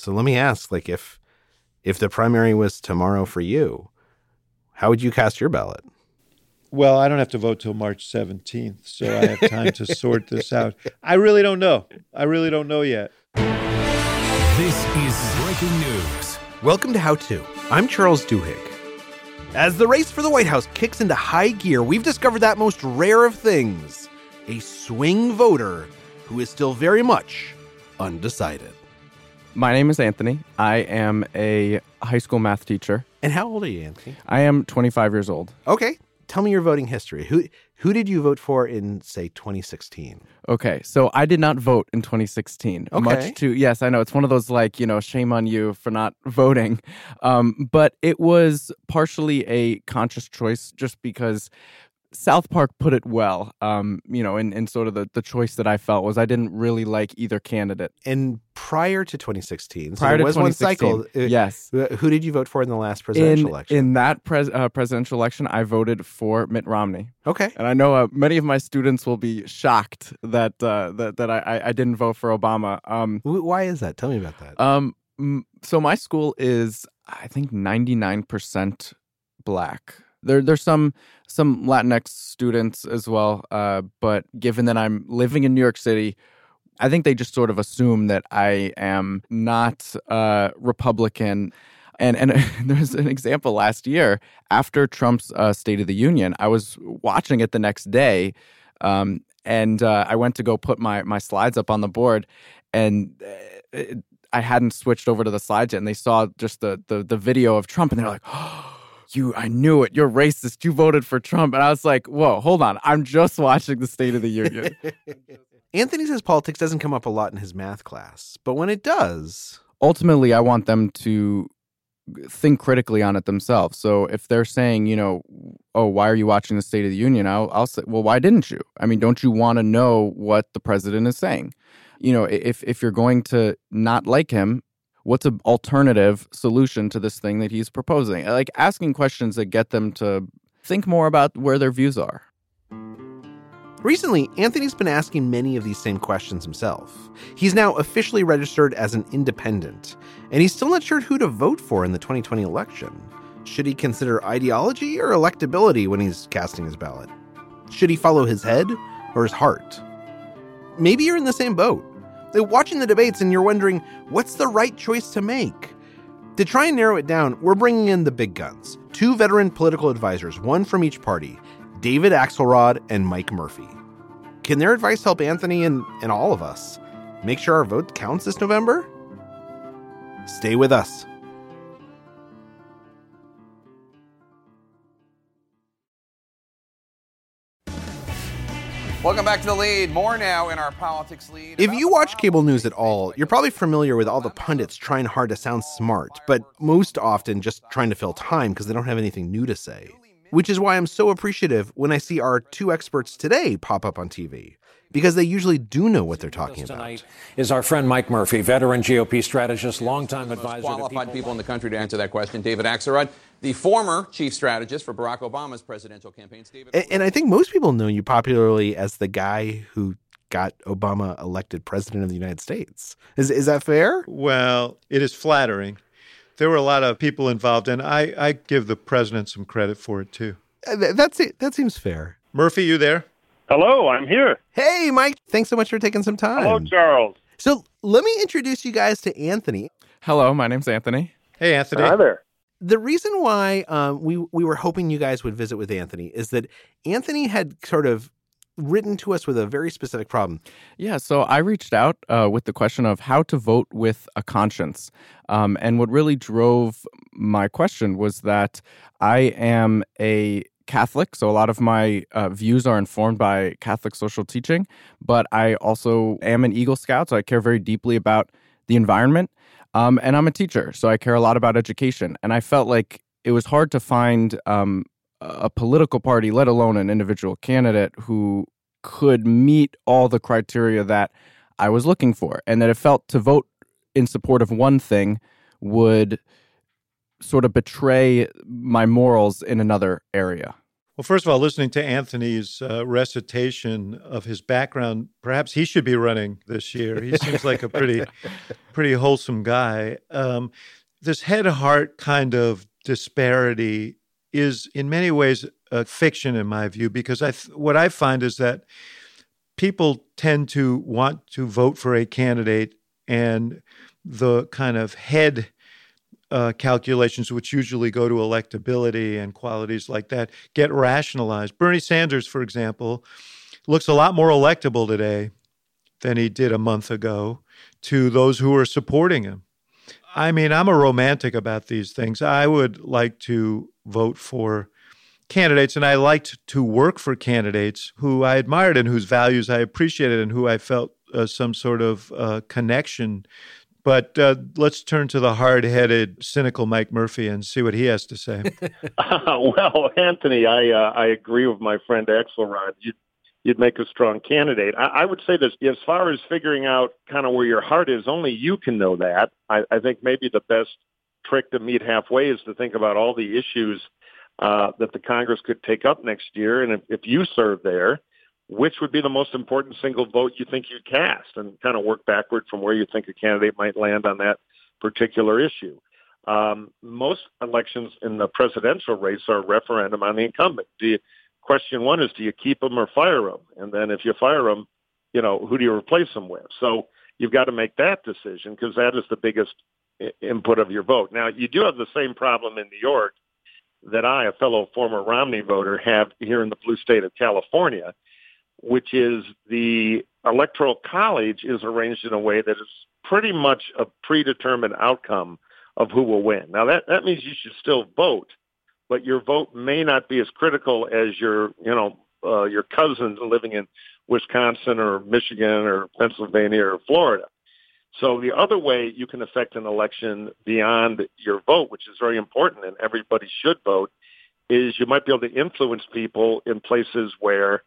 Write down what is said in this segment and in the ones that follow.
So let me ask, like, if if the primary was tomorrow for you, how would you cast your ballot? Well, I don't have to vote till March 17th, so I have time to sort this out. I really don't know. I really don't know yet. This is breaking news. Welcome to How To. I'm Charles Duhigg. As the race for the White House kicks into high gear, we've discovered that most rare of things a swing voter who is still very much undecided. My name is Anthony. I am a high school math teacher. And how old are you, Anthony? I am 25 years old. Okay. Tell me your voting history. Who who did you vote for in say 2016? Okay, so I did not vote in 2016. Okay. Much to yes, I know it's one of those like you know shame on you for not voting, um, but it was partially a conscious choice just because South Park put it well, um, you know, and, in sort of the, the choice that I felt was I didn't really like either candidate. And prior to 2016, so Prior there to was one 2016, cycle. uh, yes. uh, Who did you vote for in the last presidential In, election? in that pres- uh, presidential election, I voted for Mitt Romney. okay. And I know uh, many of my students will be shocked that uh, that, that I, I- didn't vote for Obama. Um, Why is that? Tell me about that. um, so my school is, I think, ninety nine percent black. There, there's some some Latinx students as well, uh, but given that I'm living in New York City, I think they just sort of assume that I am not uh, Republican. And and there's an example last year after Trump's uh, State of the Union. I was watching it the next day, um, and uh, I went to go put my my slides up on the board, and uh, it, I hadn't switched over to the slides yet, and they saw just the the, the video of Trump, and they're like. Oh, you, I knew it. You're racist. You voted for Trump. And I was like, whoa, hold on. I'm just watching the State of the Union. Anthony says politics doesn't come up a lot in his math class, but when it does, ultimately I want them to think critically on it themselves. So if they're saying, you know, oh, why are you watching the State of the Union? I'll, I'll say, well, why didn't you? I mean, don't you want to know what the president is saying? You know, if if you're going to not like him, what's an alternative solution to this thing that he's proposing? Like asking questions that get them to think more about where their views are. Recently, Anthony's been asking many of these same questions himself. He's now officially registered as an independent, and he's still not sure who to vote for in the 2020 election. Should he consider ideology or electability when he's casting his ballot? Should he follow his head or his heart? Maybe you're in the same boat. They're watching the debates and you're wondering what's the right choice to make? To try and narrow it down, we're bringing in the big guns two veteran political advisors, one from each party David Axelrod and Mike Murphy. Can their advice help Anthony and, and all of us make sure our vote counts this November? Stay with us. Welcome back to the lead. More now in our politics lead. If you watch cable news at all, you're probably familiar with all the pundits trying hard to sound smart, but most often just trying to fill time because they don't have anything new to say. Which is why I'm so appreciative when I see our two experts today pop up on TV, because they usually do know what they're talking about. Tonight is our friend Mike Murphy, veteran GOP strategist, longtime advisor to qualified people. people in the country to answer that question. David Axelrod, the former chief strategist for Barack Obama's presidential campaign. David, And, and I think most people know you popularly as the guy who got Obama elected president of the United States. Is is that fair? Well, it is flattering. There were a lot of people involved, and I, I give the president some credit for it too. Uh, That's it. That seems fair. Murphy, you there? Hello, I'm here. Hey, Mike. Thanks so much for taking some time. Hello, Charles. So let me introduce you guys to Anthony. Hello, my name's Anthony. Hey, Anthony. Hi there. The reason why um, we we were hoping you guys would visit with Anthony is that Anthony had sort of written to us with a very specific problem. Yeah, so I reached out uh, with the question of how to vote with a conscience. Um, and what really drove my question was that I am a Catholic, so a lot of my uh, views are informed by Catholic social teaching, but I also am an Eagle Scout, so I care very deeply about the environment. Um, and I'm a teacher, so I care a lot about education. And I felt like it was hard to find um, a political party, let alone an individual candidate who could meet all the criteria that I was looking for, and that it felt to vote in support of one thing would sort of betray my morals in another area. Well, first of all, listening to Anthony's uh, recitation of his background, perhaps he should be running this year. He seems like a pretty, pretty wholesome guy. Um, this head heart kind of disparity is, in many ways, a fiction in my view, because I th- what I find is that people tend to want to vote for a candidate, and the kind of head uh, calculations, which usually go to electability and qualities like that, get rationalized. Bernie Sanders, for example, looks a lot more electable today than he did a month ago to those who are supporting him. I mean, I'm a romantic about these things. I would like to vote for candidates, and I liked to work for candidates who I admired and whose values I appreciated and who I felt uh, some sort of uh, connection but uh, let's turn to the hard headed, cynical Mike Murphy and see what he has to say. uh, well, Anthony, I, uh, I agree with my friend Axelrod. You'd, you'd make a strong candidate. I, I would say this as far as figuring out kind of where your heart is, only you can know that. I, I think maybe the best trick to meet halfway is to think about all the issues uh, that the Congress could take up next year. And if, if you serve there, which would be the most important single vote you think you'd cast and kind of work backward from where you think a candidate might land on that particular issue. Um, most elections in the presidential race are a referendum on the incumbent. You, question one is, do you keep them or fire them? And then if you fire them, you know, who do you replace them with? So you've got to make that decision because that is the biggest input of your vote. Now, you do have the same problem in New York that I, a fellow former Romney voter, have here in the blue state of California which is the electoral college is arranged in a way that is pretty much a predetermined outcome of who will win. Now that, that means you should still vote, but your vote may not be as critical as your, you know, uh, your cousin living in Wisconsin or Michigan or Pennsylvania or Florida. So the other way you can affect an election beyond your vote, which is very important and everybody should vote, is you might be able to influence people in places where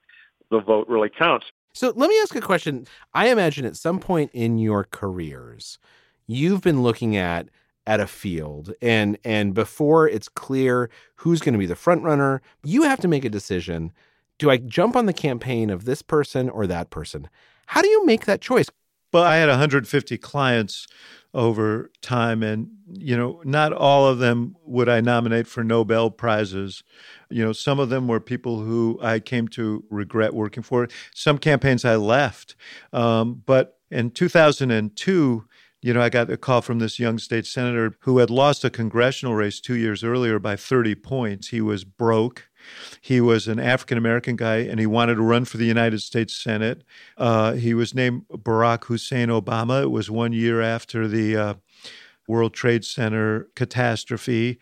the vote really counts. So let me ask a question. I imagine at some point in your careers, you've been looking at at a field and and before it's clear who's going to be the front runner, you have to make a decision. Do I jump on the campaign of this person or that person? How do you make that choice? Well, I had 150 clients over time, and you know, not all of them would I nominate for Nobel prizes. You know, some of them were people who I came to regret working for. Some campaigns I left, um, but in 2002. You know, I got a call from this young state senator who had lost a congressional race two years earlier by 30 points. He was broke. He was an African American guy and he wanted to run for the United States Senate. Uh, he was named Barack Hussein Obama. It was one year after the uh, World Trade Center catastrophe.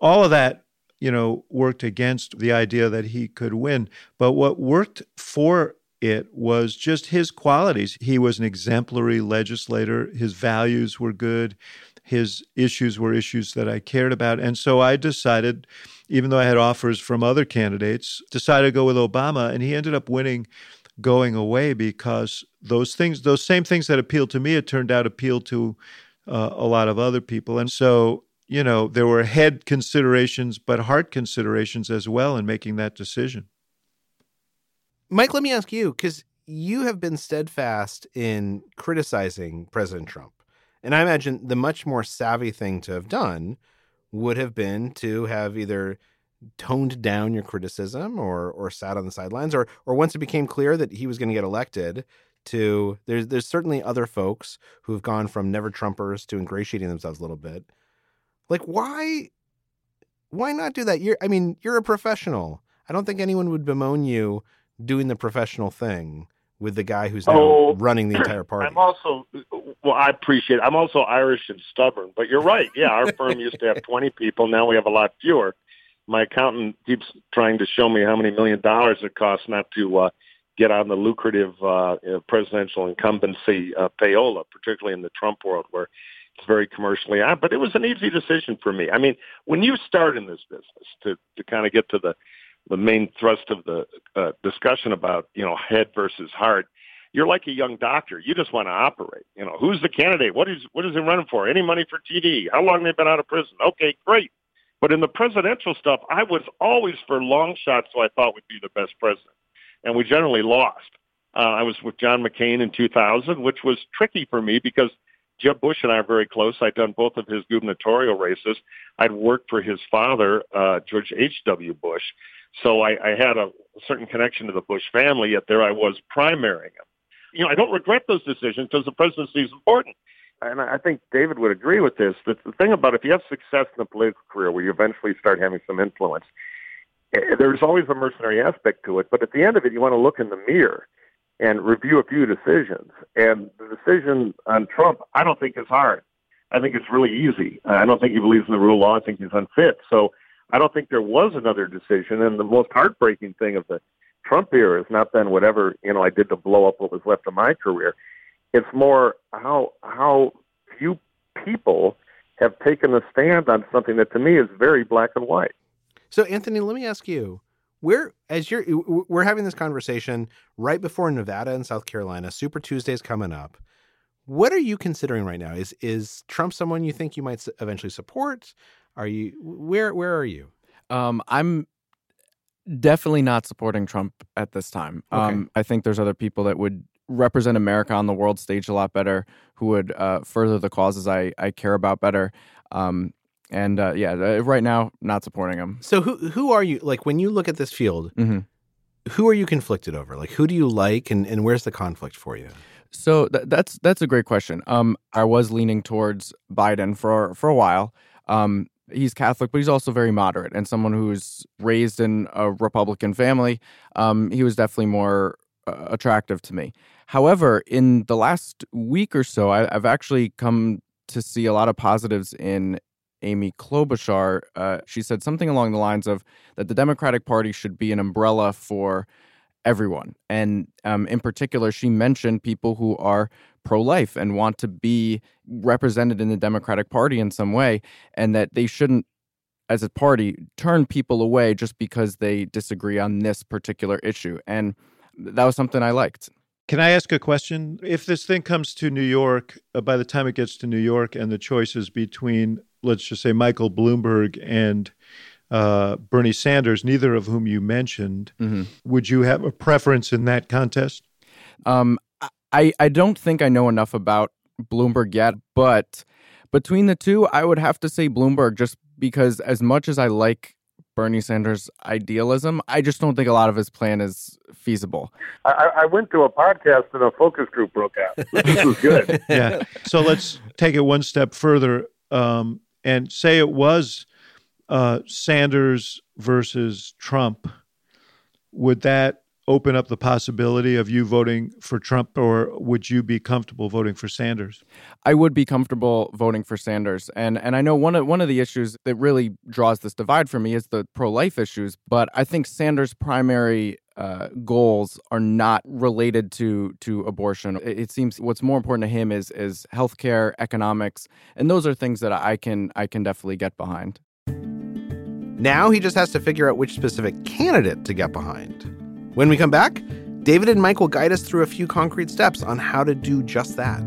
All of that, you know, worked against the idea that he could win. But what worked for it was just his qualities. He was an exemplary legislator. His values were good. His issues were issues that I cared about. And so I decided even though I had offers from other candidates, decided to go with Obama, and he ended up winning going away because those things, those same things that appealed to me, it turned out appealed to uh, a lot of other people. And so, you know, there were head considerations, but heart considerations as well in making that decision. Mike, let me ask you because you have been steadfast in criticizing President Trump. And I imagine the much more savvy thing to have done would have been to have either toned down your criticism or or sat on the sidelines or or once it became clear that he was going to get elected to there's there's certainly other folks who've gone from never trumpers to ingratiating themselves a little bit. Like why why not do that? You're i mean you're a professional. I don't think anyone would bemoan you doing the professional thing with the guy who's now oh, running the entire party. I'm also well, I appreciate. It. I'm also Irish and stubborn, but you're right. Yeah, our firm used to have 20 people. Now we have a lot fewer. My accountant keeps trying to show me how many million dollars it costs not to uh, get on the lucrative uh, presidential incumbency uh, payola, particularly in the Trump world where it's very commercially on. But it was an easy decision for me. I mean, when you start in this business, to to kind of get to the the main thrust of the uh, discussion about you know head versus heart. You're like a young doctor. You just want to operate. You know, who's the candidate? What is what is he running for? Any money for TD? How long they've been out of prison? Okay, great. But in the presidential stuff, I was always for long shots who I thought would be the best president. And we generally lost. Uh, I was with John McCain in 2000, which was tricky for me because Jeb Bush and I are very close. I'd done both of his gubernatorial races. I'd worked for his father, uh, George H.W. Bush. So I, I had a certain connection to the Bush family, yet there I was primarying him. You know, I don't regret those decisions because the presidency is important. And I think David would agree with this. That the thing about if you have success in a political career where you eventually start having some influence, eh, there's always a mercenary aspect to it. But at the end of it, you want to look in the mirror and review a few decisions. And the decision on Trump, I don't think is hard. I think it's really easy. I don't think he believes in the rule of law. I think he's unfit. So I don't think there was another decision. And the most heartbreaking thing of the Trump era has not been whatever you know I did to blow up what was left of my career. It's more how how few people have taken a stand on something that to me is very black and white. So Anthony, let me ask you, where as you're we're having this conversation right before Nevada and South Carolina, Super Tuesday is coming up. What are you considering right now? Is is Trump someone you think you might eventually support? Are you where where are you? Um, I'm definitely not supporting Trump at this time. Okay. Um, I think there's other people that would represent America on the world stage a lot better, who would uh, further the causes I, I care about better. Um, and uh, yeah, uh, right now, not supporting him. So who who are you? Like when you look at this field, mm-hmm. who are you conflicted over? Like who do you like, and, and where's the conflict for you? So th- that's that's a great question. Um, I was leaning towards Biden for for a while. Um, he's Catholic, but he's also very moderate and someone who's raised in a Republican family. Um, he was definitely more uh, attractive to me. However, in the last week or so, I, have actually come to see a lot of positives in Amy Klobuchar. Uh, she said something along the lines of that the Democratic Party should be an umbrella for everyone. And um, in particular, she mentioned people who are pro life and want to be represented in the Democratic Party in some way, and that they shouldn't, as a party, turn people away just because they disagree on this particular issue. And that was something I liked. Can I ask a question? If this thing comes to New York, uh, by the time it gets to New York and the choices between, let's just say, Michael Bloomberg and uh, Bernie Sanders, neither of whom you mentioned, mm-hmm. would you have a preference in that contest? Um, I, I don't think I know enough about Bloomberg yet, but between the two, I would have to say Bloomberg just because, as much as I like Bernie Sanders' idealism, I just don't think a lot of his plan is feasible. I, I went to a podcast and a focus group broke out. This was good. yeah. So let's take it one step further um, and say it was uh, Sanders versus Trump. Would that open up the possibility of you voting for Trump, or would you be comfortable voting for Sanders? I would be comfortable voting for Sanders, and and I know one of one of the issues that really draws this divide for me is the pro life issues. But I think Sanders' primary uh, goals are not related to to abortion. It, it, seems what's more important to him is is healthcare, economics, and those are things that I can I can definitely get behind. Now he just has to figure out which specific candidate to get behind. When we come back, David and Mike will guide us through a few concrete steps on how to do just that.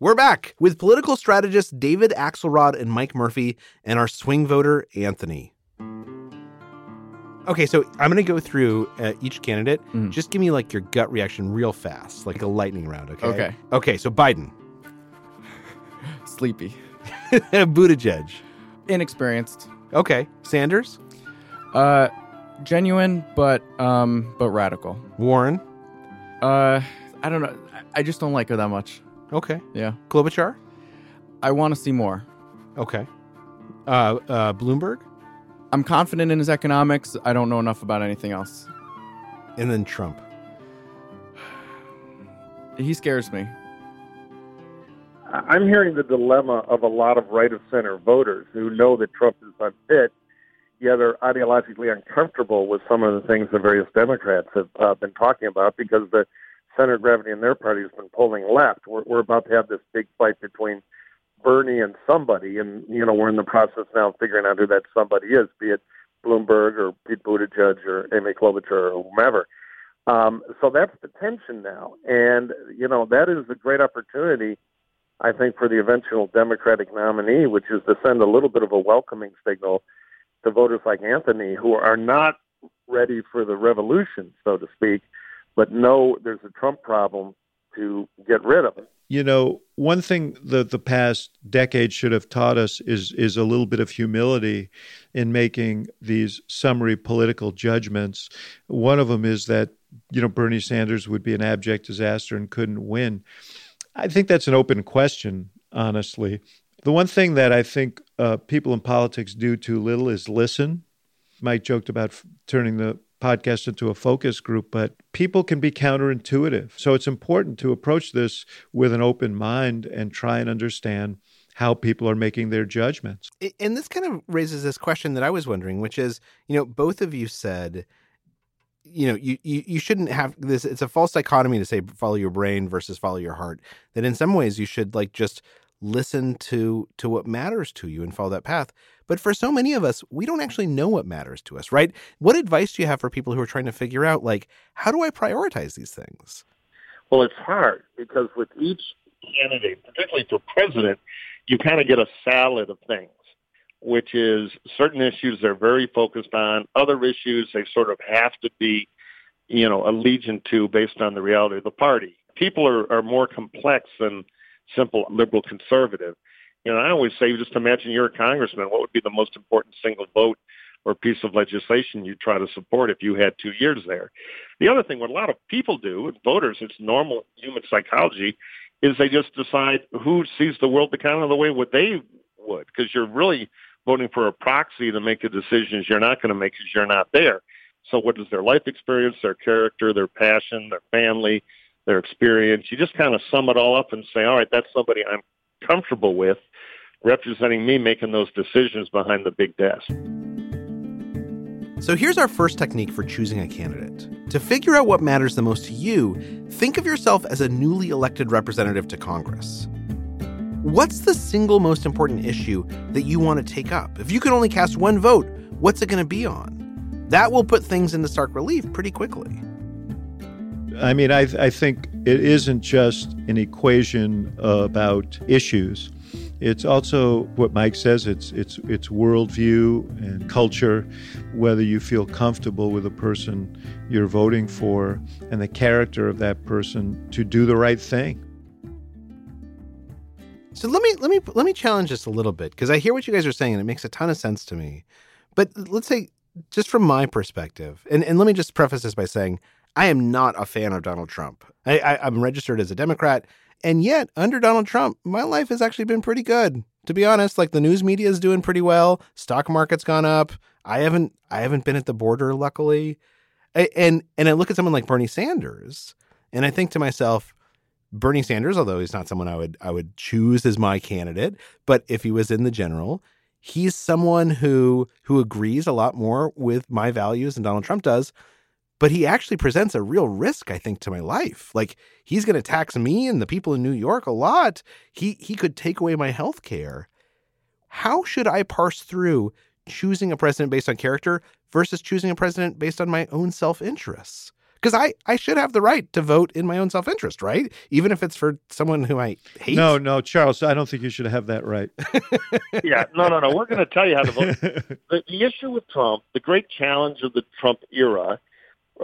We're back with political strategists David Axelrod and Mike Murphy and our swing voter, Anthony. Okay, so I'm going to go through uh, each candidate. Mm. Just give me like your gut reaction real fast, like a lightning round, okay? Okay. Okay, so Biden. Sleepy. Buttigieg. Inexperienced. Okay. Sanders? Uh genuine but um but radical. Warren? Uh I don't know. I just don't like her that much. Okay. Yeah. Klobuchar? I want to see more. Okay. Uh uh Bloomberg? I'm confident in his economics. I don't know enough about anything else. And then Trump. He scares me. I'm hearing the dilemma of a lot of right of center voters who know that Trump is unfit, yet are ideologically uncomfortable with some of the things the various Democrats have uh, been talking about because the center of gravity in their party has been pulling left. We're, we're about to have this big fight between Bernie and somebody, and you know we're in the process now of figuring out who that somebody is, be it Bloomberg or Pete Buttigieg or Amy Klobuchar or whomever. Um, so that's the tension now. And, you know, that is a great opportunity, I think, for the eventual Democratic nominee, which is to send a little bit of a welcoming signal to voters like Anthony who are not ready for the revolution, so to speak, but know there's a Trump problem to get rid of it. You know, one thing that the past decade should have taught us is is a little bit of humility in making these summary political judgments. One of them is that you know Bernie Sanders would be an abject disaster and couldn't win. I think that's an open question, honestly. The one thing that I think uh, people in politics do too little is listen. Mike joked about f- turning the podcast into a focus group, but people can be counterintuitive. So it's important to approach this with an open mind and try and understand how people are making their judgments. And this kind of raises this question that I was wondering, which is, you know, both of you said, you know, you, you, you shouldn't have this. It's a false dichotomy to say follow your brain versus follow your heart. That in some ways you should like just listen to to what matters to you and follow that path. But for so many of us, we don't actually know what matters to us, right? What advice do you have for people who are trying to figure out, like, how do I prioritize these things? Well, it's hard because with each candidate, particularly for president, you kind of get a salad of things, which is certain issues they're very focused on, other issues they sort of have to be, you know, allegiant to based on the reality of the party. People are, are more complex than simple liberal conservative. You know, I always say, just imagine you're a congressman. What would be the most important single vote or piece of legislation you'd try to support if you had two years there? The other thing, what a lot of people do, voters, it's normal human psychology, is they just decide who sees the world the kind of the way what they would, because you're really voting for a proxy to make the decisions you're not going to make because you're not there. So what is their life experience, their character, their passion, their family, their experience? You just kind of sum it all up and say, all right, that's somebody I'm comfortable with representing me making those decisions behind the big desk. So here's our first technique for choosing a candidate. To figure out what matters the most to you, think of yourself as a newly elected representative to Congress. What's the single most important issue that you want to take up? If you could only cast one vote, what's it going to be on? That will put things into stark relief pretty quickly. I mean, I, I think it isn't just an equation about issues. It's also what Mike says. It's it's it's worldview and culture, whether you feel comfortable with the person you're voting for and the character of that person to do the right thing. So let me let me let me challenge this a little bit because I hear what you guys are saying and it makes a ton of sense to me. But let's say just from my perspective, and, and let me just preface this by saying I am not a fan of Donald Trump. I, I, I'm registered as a Democrat. And yet, under Donald Trump, my life has actually been pretty good. To be honest, like the news media is doing pretty well. Stock market's gone up. I haven't I haven't been at the border, luckily. I, and and I look at someone like Bernie Sanders, and I think to myself, Bernie Sanders, although he's not someone I would I would choose as my candidate, but if he was in the general, he's someone who who agrees a lot more with my values than Donald Trump does but he actually presents a real risk i think to my life like he's going to tax me and the people in new york a lot he he could take away my health care how should i parse through choosing a president based on character versus choosing a president based on my own self-interests because I, I should have the right to vote in my own self interest, right? Even if it's for someone who I hate. No, no, Charles, I don't think you should have that right. yeah, no, no, no. We're going to tell you how to vote. the, the issue with Trump, the great challenge of the Trump era,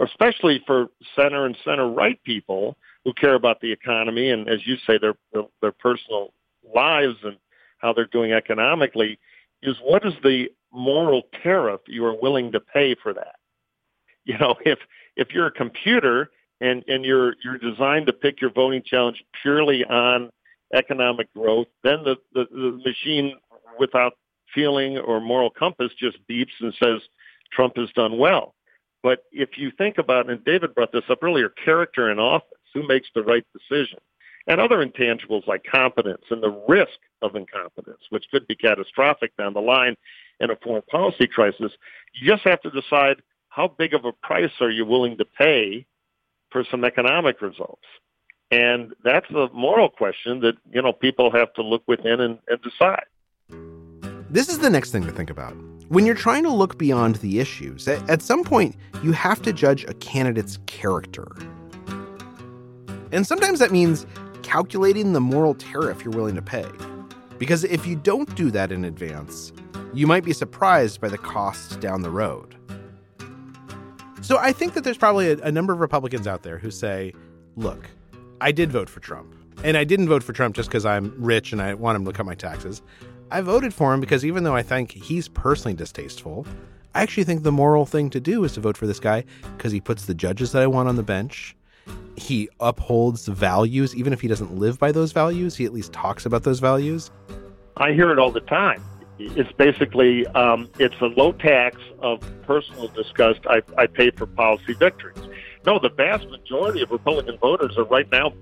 especially for center and center right people who care about the economy and, as you say, their their personal lives and how they're doing economically, is what is the moral tariff you are willing to pay for that? You know, if if you're a computer and and you're you're designed to pick your voting challenge purely on economic growth, then the, the, the machine without feeling or moral compass just beeps and says Trump has done well. But if you think about, and David brought this up earlier, character in office, who makes the right decision, and other intangibles like competence and the risk of incompetence, which could be catastrophic down the line in a foreign policy crisis, you just have to decide how big of a price are you willing to pay for some economic results. And that's a moral question that, you know, people have to look within and, and decide. This is the next thing to think about. When you're trying to look beyond the issues, at, some point, you have to judge a candidate's character. And sometimes that means calculating the moral tariff you're willing to pay. Because if you don't do that in advance, you might be surprised by the costs down the road. So I think that there's probably a, a, number of Republicans out there who say, look, I did vote for Trump. And I didn't vote for Trump just because I'm rich and I want him to cut my taxes. I voted for him because even though I think he's personally distasteful, I actually think the moral thing to do is to vote for this guy because he puts the judges that I want on the bench. He upholds values, even if he doesn't live by those values, he at least talks about those values. I hear it all the time. It's basically um, it's a low tax of personal disgust. I, I pay for policy victories. No, the vast majority of Republican voters are right now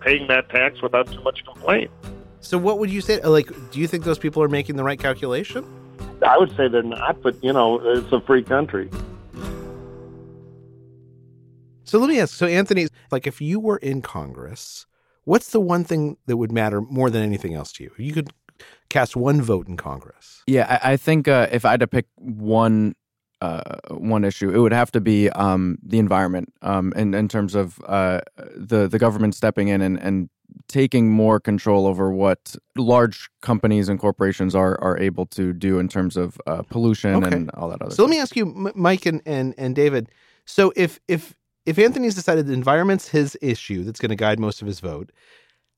paying that tax without too much complaint. So, what would you say? Like, do you think those people are making the right calculation? I would say they're not, but you know, it's a free country. So let me ask. So, Anthony, like, if you were in Congress, what's the one thing that would matter more than anything else to you? You could cast one vote in Congress. Yeah, I, I think uh, if I had to pick one uh, one issue, it would have to be um, the environment, um, in in terms of uh, the the government stepping in and, and taking more control over what large companies and corporations are are able to do in terms of uh, pollution okay. and all that other. Stuff. So stuff. let me ask you, Mike and, and and David. So if if if Anthony's decided the environment's his issue that's going to guide most of his vote,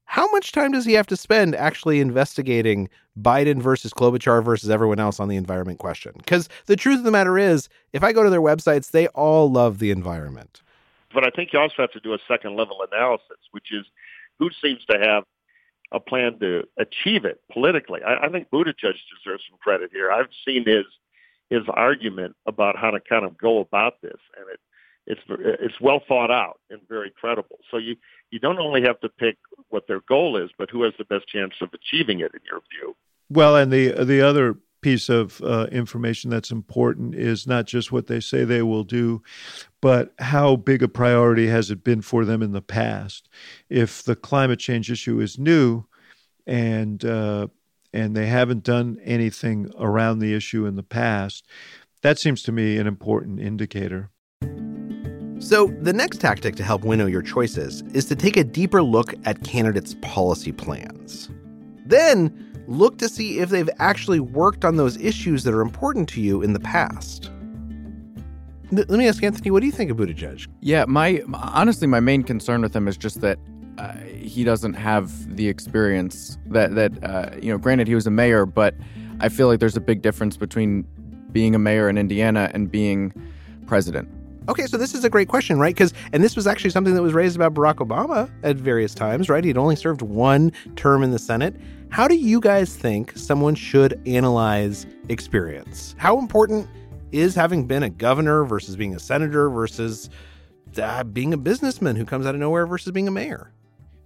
how much time does he have to spend actually investigating Biden versus Klobuchar versus everyone else on the environment question? Because the truth of the matter is, if I go to their websites, they all love the environment. But I think you also have to do a second level analysis, which is who seems to have a plan to achieve it politically. I, I think Buttigieg deserves some credit here. I've seen his his argument about how to kind of go about this, and it it's it's well thought out and very credible. So you you don't only have to pick what their goal is, but who has the best chance of achieving it in your view. Well, and the the other piece of uh, information that's important is not just what they say they will do, but how big a priority has it been for them in the past. If the climate change issue is new, and uh, and they haven't done anything around the issue in the past, that seems to me an important indicator. So, the next tactic to help winnow your choices is to take a deeper look at candidates' policy plans. Then, look to see if they've actually worked on those issues that are important to you in the past. Let me ask Anthony, what do you think of Buttigieg? Yeah, my honestly, my main concern with him is just that uh, he doesn't have the experience that that uh, you know. Granted, he was a mayor, but I feel like there's a big difference between being a mayor in Indiana and being president. Okay, so this is a great question, right? Because, and this was actually something that was raised about Barack Obama at various times, right? He'd only served one term in the Senate. How do you guys think someone should analyze experience? How important is having been a governor versus being a senator versus uh, being a businessman who comes out of nowhere versus being a mayor?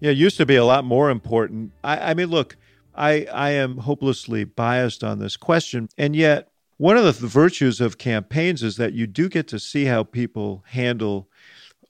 Yeah, it used to be a lot more important. I, I mean, look, I, I am hopelessly biased on this question, and yet one of the virtues of campaigns is that you do get to see how people handle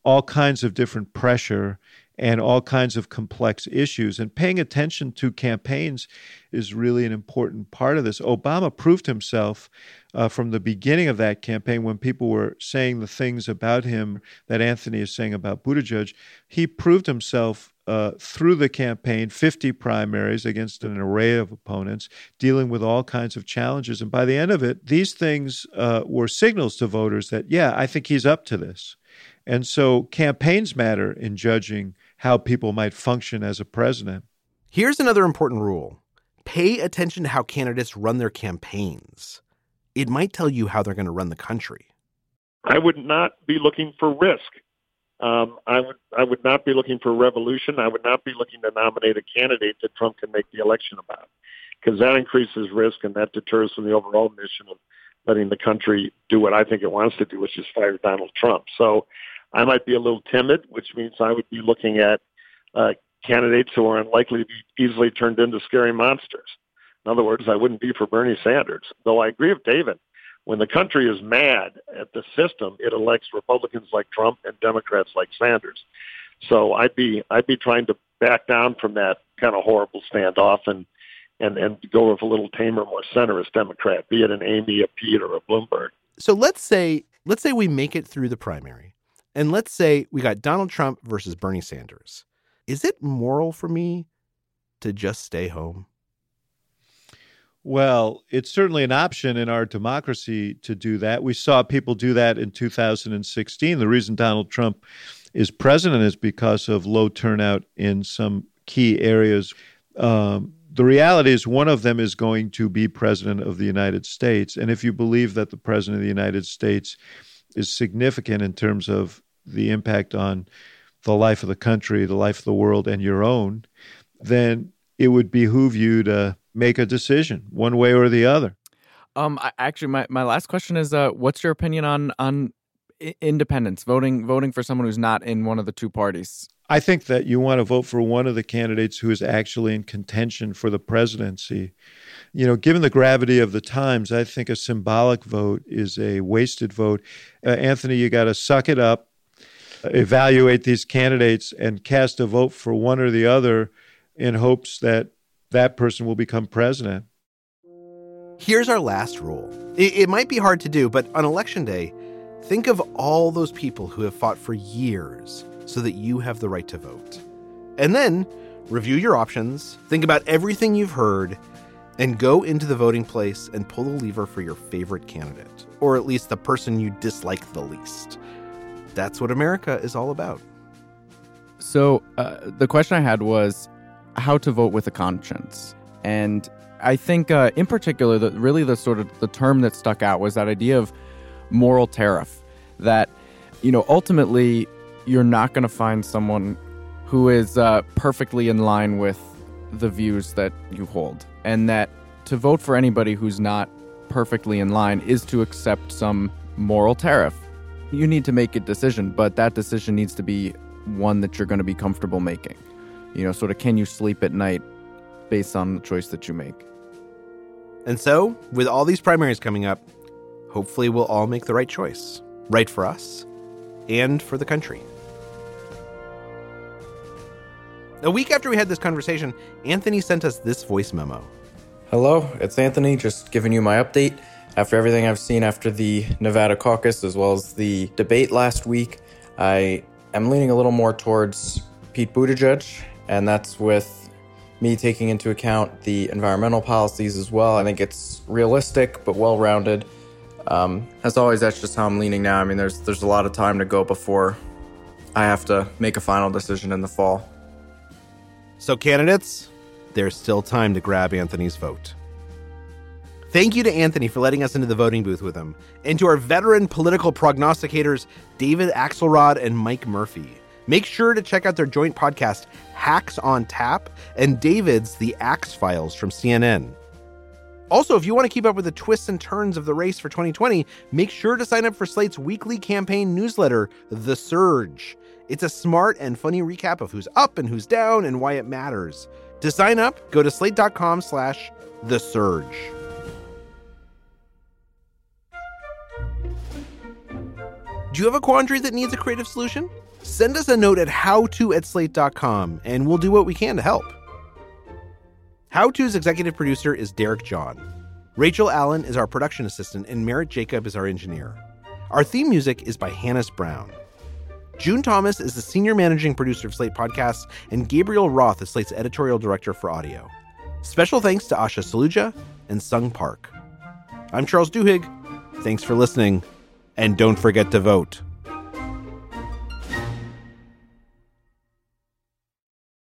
all kinds of different pressure and all kinds of complex issues. And paying attention to campaigns is really an important part of this. Obama proved himself uh, from the beginning of that campaign when people were saying the things about him that Anthony is saying about Buttigieg. He proved himself uh, through the campaign, 50 primaries against an array of opponents, dealing with all kinds of challenges. And by the end of it, these things uh, were signals to voters that, yeah, I think he's up to this. And so campaigns matter in judging how people might function as a president. Here's another important rule pay attention to how candidates run their campaigns. It might tell you how they're going to run the country. I would not be looking for risk. Um, I would I would not be looking for revolution. I would not be looking to nominate a candidate that Trump can make the election about, because that increases risk and that deters from the overall mission of letting the country do what I think it wants to do, which is fire Donald Trump. So I might be a little timid, which means I would be looking at uh, candidates who are unlikely to be easily turned into scary monsters. In other words, I wouldn't be for Bernie Sanders. Though I agree with David when the country is mad at the system, it elects Republicans like Trump and Democrats like Sanders. So I'd be I'd be trying to back down from that kind of horrible standoff and and and go with a little tamer, more centrist Democrat, be it an Amy, a Pete, or a Bloomberg. So let's say let's say we make it through the primary, and let's say we got Donald Trump versus Bernie Sanders. Is it moral for me to just stay home? Well, it's certainly an option in our democracy to do that. We saw people do that in 2016. The reason Donald Trump is president is because of low turnout in some key areas. Um, the reality is, one of them is going to be president of the United States. And if you believe that the president of the United States is significant in terms of the impact on the life of the country, the life of the world, and your own, then it would behoove you to make a decision one way or the other. Um, I, actually, my, my last question is, uh, what's your opinion on on independence voting voting for someone who's not in one of the two parties? I think that you want to vote for one of the candidates who is actually in contention for the presidency. You know, given the gravity of the times, I think a symbolic vote is a wasted vote. Uh, Anthony, you got to suck it up, evaluate these candidates, and cast a vote for one or the other in hopes that that person will become president. Here's our last rule. It, it, might be hard to do, but on election day, think of all those people who have fought for years so that you have the right to vote. And then review your options, think about everything you've heard, and go into the voting place and pull the lever for your favorite candidate, or at least the person you dislike the least. That's what America is all about. So, uh, the question I had was how to vote with a conscience. And I think, uh, in particular, that really the sort of the term that stuck out was that idea of moral tariff. That, you know, ultimately, you're not going to find someone who is uh, perfectly in line with the views that you hold. And that to vote for anybody who's not perfectly in line is to accept some moral tariff. You need to make a decision, but that decision needs to be one that you're going to be comfortable making. You know, sort of can you sleep at night based on the choice that you make? And so, with all these primaries coming up, hopefully we'll all make the right choice. Right for us and for the country. A week after we had this conversation, Anthony sent us this voice memo. Hello, it's Anthony, just giving you my update. After everything I've seen after the Nevada caucus as well as the debate last week, I am leaning a little more towards Pete Buttigieg and that's with me taking into account the environmental policies as well. I think it's realistic but well rounded. Um, as always, that's just how I'm leaning now. I mean, there's there's a lot of time to go before I have to make a final decision in the fall. So, candidates, there's still time to grab Anthony's vote. Thank you to Anthony for letting us into the voting booth with him, and to our veteran political prognosticators, David Axelrod and Mike Murphy. Make sure to check out their joint podcast, Hacks on Tap, and David's The Axe Files from CNN. Also, if you want to keep up with the twists and turns of the race for 2020, make sure to sign up for Slate's weekly campaign newsletter, The Surge. It's a smart and funny recap of who's up and who's down and why it matters. To sign up, go to slate.com slash The Surge. Do you have a quandary that needs a creative solution? Send us a note at howto at slate.com and we'll do what we can to help. How To's executive producer is Derek John. Rachel Allen is our production assistant, and Merritt Jacob is our engineer. Our theme music is by Hannis Brown. June Thomas is the senior managing producer of Slate Podcasts, and Gabriel Roth is Slate's editorial director for audio. Special thanks to Asha Saluja and Sung Park. I'm Charles Duhigg. Thanks for listening, and don't forget to vote.